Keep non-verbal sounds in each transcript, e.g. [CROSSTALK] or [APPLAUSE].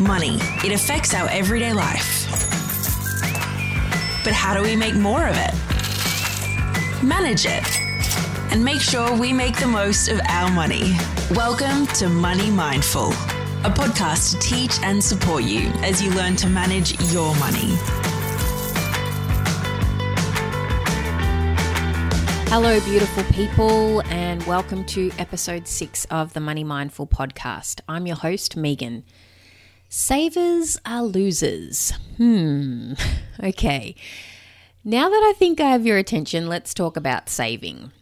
Money. It affects our everyday life. But how do we make more of it? Manage it. And make sure we make the most of our money. Welcome to Money Mindful, a podcast to teach and support you as you learn to manage your money. Hello, beautiful people, and welcome to episode six of the Money Mindful podcast. I'm your host, Megan. Savers are losers. Hmm. [LAUGHS] Okay. Now that I think I have your attention, let's talk about saving.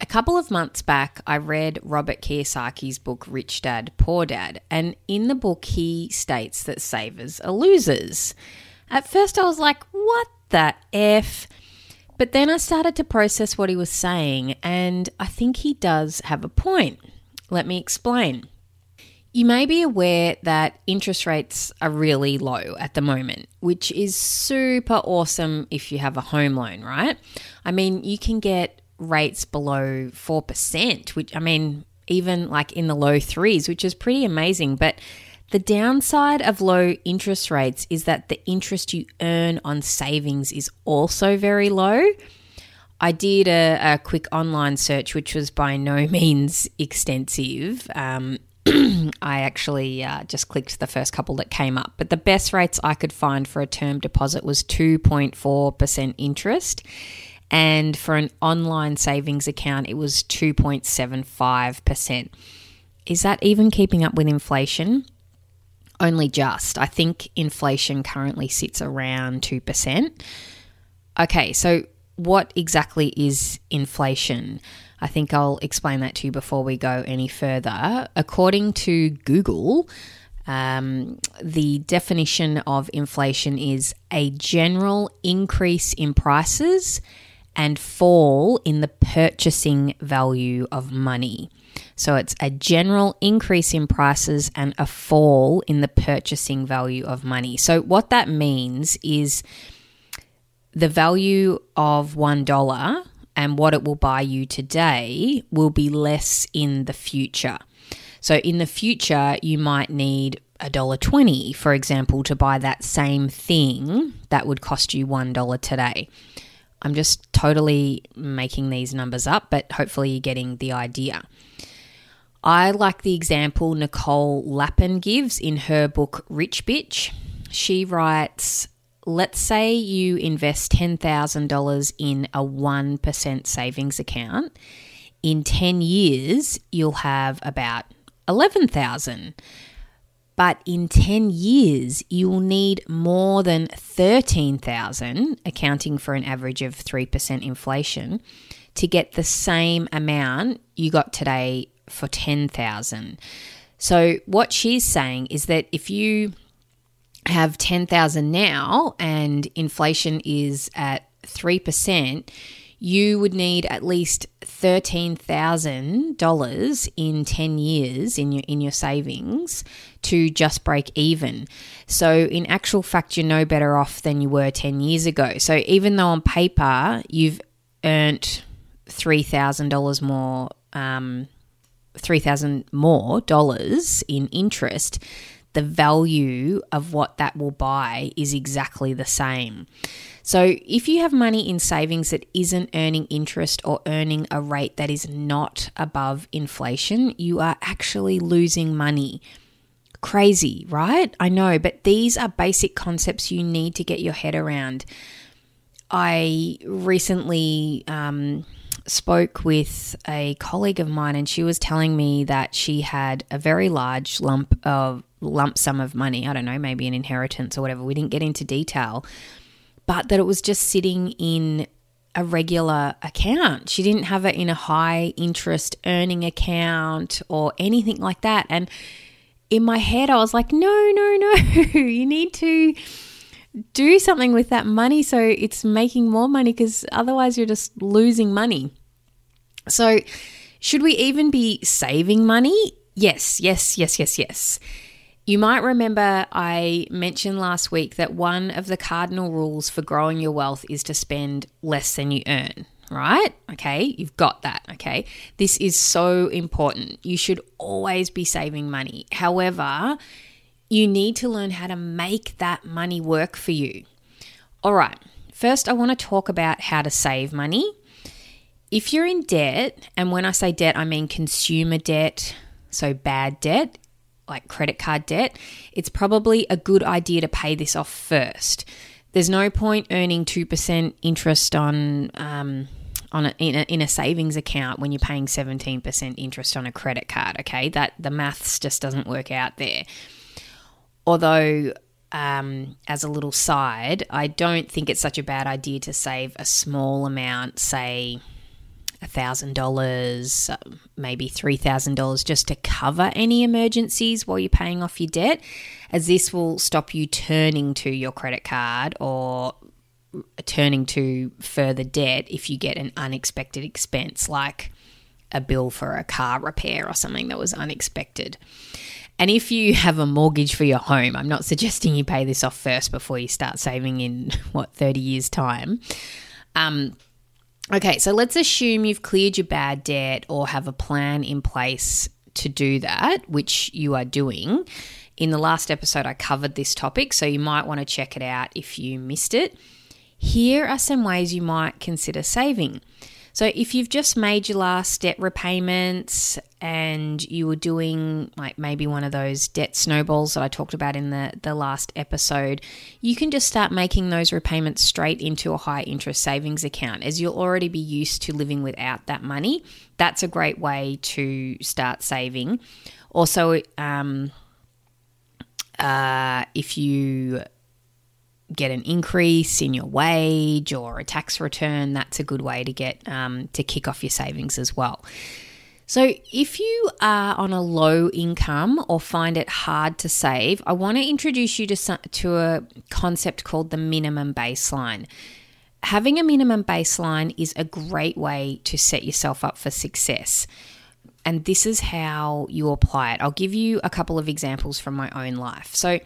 A couple of months back, I read Robert Kiyosaki's book Rich Dad, Poor Dad, and in the book, he states that savers are losers. At first, I was like, what the F? But then I started to process what he was saying, and I think he does have a point. Let me explain. You may be aware that interest rates are really low at the moment, which is super awesome if you have a home loan, right? I mean, you can get rates below 4%, which I mean, even like in the low threes, which is pretty amazing. But the downside of low interest rates is that the interest you earn on savings is also very low. I did a, a quick online search, which was by no [LAUGHS] means extensive. Um, I actually uh, just clicked the first couple that came up, but the best rates I could find for a term deposit was 2.4% interest. And for an online savings account, it was 2.75%. Is that even keeping up with inflation? only just. I think inflation currently sits around 2%. Okay, so what exactly is inflation? I think I'll explain that to you before we go any further. According to Google, um, the definition of inflation is a general increase in prices and fall in the purchasing value of money. So it's a general increase in prices and a fall in the purchasing value of money. So what that means is the value of $1 and what it will buy you today will be less in the future. So in the future, you might need $1.20, for example, to buy that same thing that would cost you $1 today. I'm just totally making these numbers up, but hopefully you're getting the idea. I like the example Nicole Lapin gives in her book Rich Bitch. She writes, Let's say you invest $10,000 in a 1% savings account. In 10 years, you'll have about 11,000. But in 10 years, you will need more than 13,000, accounting for an average of 3% inflation, to get the same amount you got today for 10,000. So what she's saying is that if you have 10,000 now and inflation is at 3%, you would need at least $13,000 in 10 years in your in your savings to just break even. So in actual fact you're no better off than you were 10 years ago. So even though on paper you've earned $3,000 more um, 3000 more dollars in interest, the value of what that will buy is exactly the same. So, if you have money in savings that isn't earning interest or earning a rate that is not above inflation, you are actually losing money. Crazy, right? I know, but these are basic concepts you need to get your head around. I recently um, spoke with a colleague of mine, and she was telling me that she had a very large lump of lump sum of money. I don't know, maybe an inheritance or whatever. We didn't get into detail, but that it was just sitting in a regular account. She didn't have it in a high interest earning account or anything like that. And in my head, I was like, no, no, no, [LAUGHS] you need to do something with that money so it's making more money because otherwise you're just losing money. So, should we even be saving money? Yes, yes, yes, yes, yes. You might remember I mentioned last week that one of the cardinal rules for growing your wealth is to spend less than you earn, right? Okay, you've got that. Okay, this is so important. You should always be saving money. However, you need to learn how to make that money work for you. All right, first, I want to talk about how to save money. If you're in debt, and when I say debt, I mean consumer debt, so bad debt, like credit card debt, it's probably a good idea to pay this off first. There's no point earning 2% interest on. Um, on a, in, a, in a savings account when you're paying 17% interest on a credit card okay that the maths just doesn't work out there although um, as a little side i don't think it's such a bad idea to save a small amount say $1,000, maybe $3,000 just to cover any emergencies while you're paying off your debt, as this will stop you turning to your credit card or turning to further debt if you get an unexpected expense like a bill for a car repair or something that was unexpected. And if you have a mortgage for your home, I'm not suggesting you pay this off first before you start saving in [LAUGHS] what 30 years time. Um, Okay, so let's assume you've cleared your bad debt or have a plan in place to do that, which you are doing. In the last episode, I covered this topic, so you might want to check it out if you missed it. Here are some ways you might consider saving. So, if you've just made your last debt repayments and you were doing like maybe one of those debt snowballs that I talked about in the, the last episode, you can just start making those repayments straight into a high interest savings account as you'll already be used to living without that money. That's a great way to start saving. Also, um, uh, if you get an increase in your wage or a tax return, that's a good way to get um, to kick off your savings as well. So, if you are on a low income or find it hard to save, I want to introduce you to, to a concept called the minimum baseline. Having a minimum baseline is a great way to set yourself up for success. And this is how you apply it. I'll give you a couple of examples from my own life. So,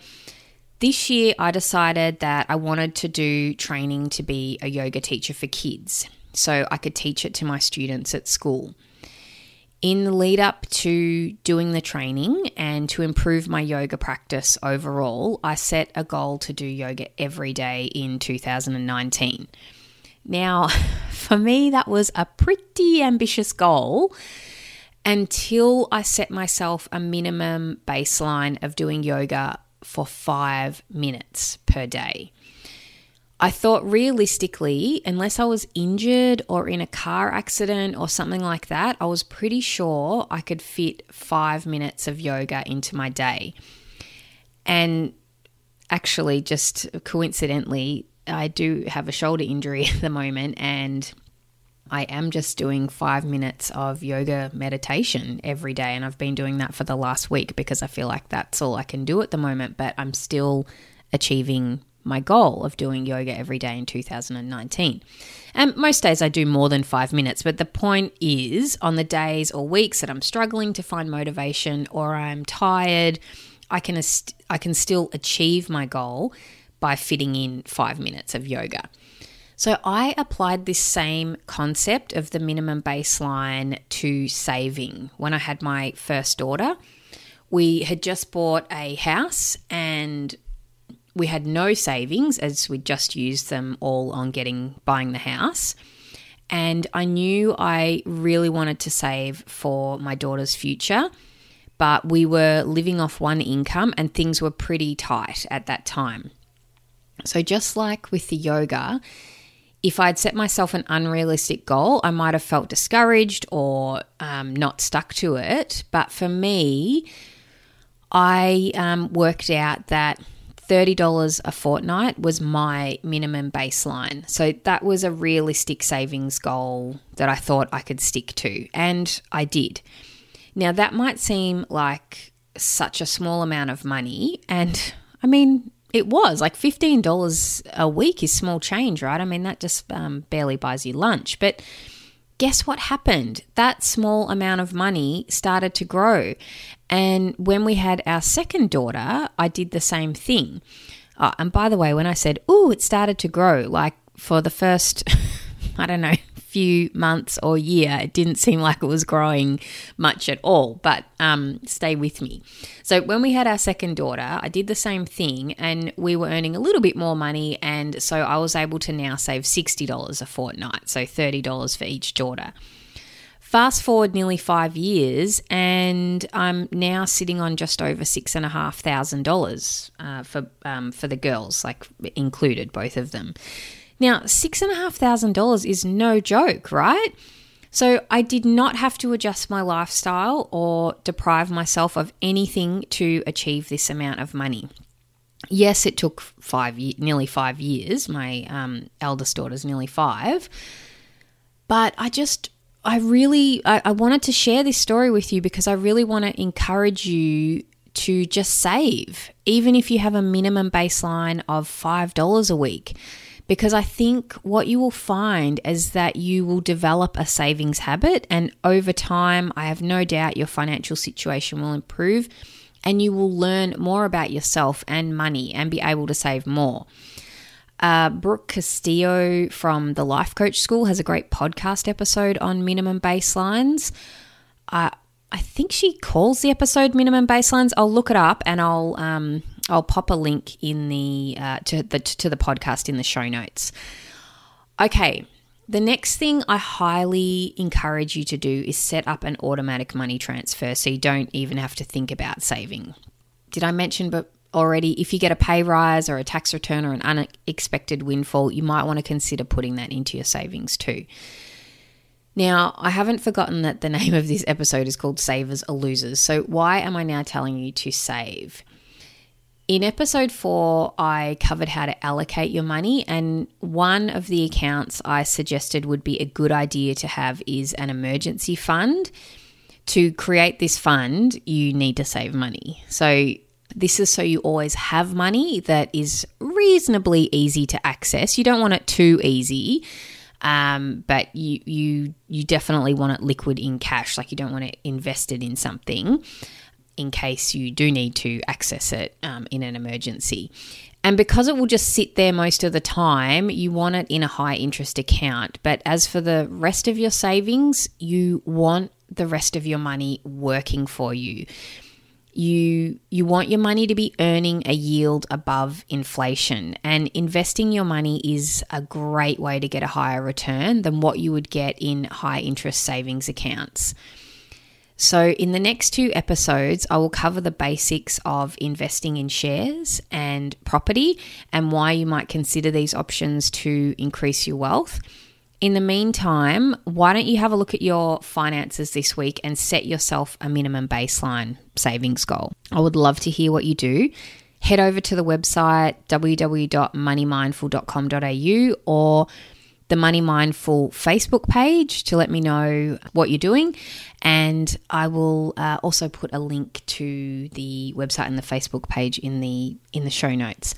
this year, I decided that I wanted to do training to be a yoga teacher for kids so I could teach it to my students at school. In the lead up to doing the training and to improve my yoga practice overall, I set a goal to do yoga every day in 2019. Now, [LAUGHS] for me, that was a pretty ambitious goal until I set myself a minimum baseline of doing yoga for five minutes per day. I thought realistically, unless I was injured or in a car accident or something like that, I was pretty sure I could fit five minutes of yoga into my day. And actually, just coincidentally, I do have a shoulder injury [LAUGHS] at the moment, and I am just doing five minutes of yoga meditation every day. And I've been doing that for the last week because I feel like that's all I can do at the moment. But I'm still achieving my goal of doing yoga every day in 2019. And most days I do more than five minutes. But the point is, on the days or weeks that I'm struggling to find motivation or I'm tired, I can, I can still achieve my goal by fitting in five minutes of yoga. So I applied this same concept of the minimum baseline to saving when I had my first daughter. We had just bought a house and we had no savings as we just used them all on getting buying the house. And I knew I really wanted to save for my daughter's future, but we were living off one income and things were pretty tight at that time. So, just like with the yoga, if I'd set myself an unrealistic goal, I might have felt discouraged or um, not stuck to it. But for me, I um, worked out that $30 a fortnight was my minimum baseline. So that was a realistic savings goal that I thought I could stick to, and I did. Now, that might seem like such a small amount of money, and I mean, it was like $15 a week is small change, right? I mean, that just um, barely buys you lunch. But guess what happened? That small amount of money started to grow. And when we had our second daughter, I did the same thing. Oh, and by the way, when I said, oh, it started to grow, like for the first, [LAUGHS] I don't know, few months or year, it didn't seem like it was growing much at all. But um, stay with me. So, when we had our second daughter, I did the same thing and we were earning a little bit more money. And so I was able to now save $60 a fortnight, so $30 for each daughter. Fast forward nearly five years, and I'm now sitting on just over six and a half thousand dollars uh, for um, for the girls, like included, both of them. Now, six and a half thousand dollars is no joke, right? So I did not have to adjust my lifestyle or deprive myself of anything to achieve this amount of money. Yes, it took five, nearly five years. My um, eldest daughter's nearly five, but I just I really I, I wanted to share this story with you because I really want to encourage you to just save, even if you have a minimum baseline of five dollars a week. Because I think what you will find is that you will develop a savings habit, and over time, I have no doubt your financial situation will improve and you will learn more about yourself and money and be able to save more. Uh, Brooke Castillo from the Life Coach School has a great podcast episode on minimum baselines. Uh, I think she calls the episode minimum baselines. I'll look it up and I'll um, I'll pop a link in the uh, to the to the podcast in the show notes. Okay, the next thing I highly encourage you to do is set up an automatic money transfer so you don't even have to think about saving. Did I mention but already, if you get a pay rise or a tax return or an unexpected windfall, you might want to consider putting that into your savings too. Now, I haven't forgotten that the [LAUGHS] name of this episode is called Savers or Losers. So, why am I now telling you to save? In episode four, I covered how to allocate your money, and one of the accounts I suggested would be a good idea to have is an emergency fund. To create this fund, you need to save money. So, this is so you always have money that is reasonably easy to access. You don't want it too easy, um, but you you you definitely want it liquid in cash. Like you don't want to invest it invested in something in case you do need to access it um, in an emergency. And because it will just sit there most of the time, you want it in a high interest account. But as for the rest of your savings, you want the rest of your money working for you you you want your money to be earning a yield above inflation and investing your money is a great way to get a higher return than what you would get in high interest savings accounts. So, in the next two episodes, I will cover the basics of investing in shares and property and why you might consider these options to increase your wealth. In the meantime, why don't you have a look at your finances this week and set yourself a minimum baseline savings goal? I would love to hear what you do. Head over to the website www.moneymindful.com.au or the Money Mindful Facebook page to let me know what you're doing. And I will uh, also put a link to the website and the Facebook page in the in the show notes.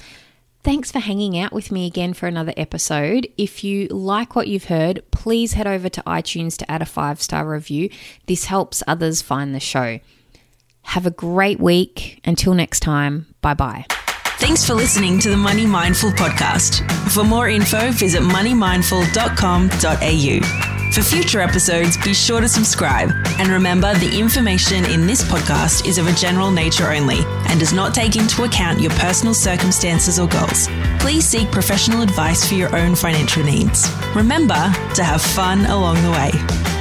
Thanks for hanging out with me again for another episode. If you like what you've heard, please head over to iTunes to add a five star review. This helps others find the show. Have a great week. Until next time, bye bye. Thanks for listening to the Money Mindful podcast. For more info, visit moneymindful.com.au. For future episodes, be sure to subscribe. And remember, the information in this podcast is of a general nature only and does not take into account your personal circumstances or goals. Please seek professional advice for your own financial needs. Remember to have fun along the way.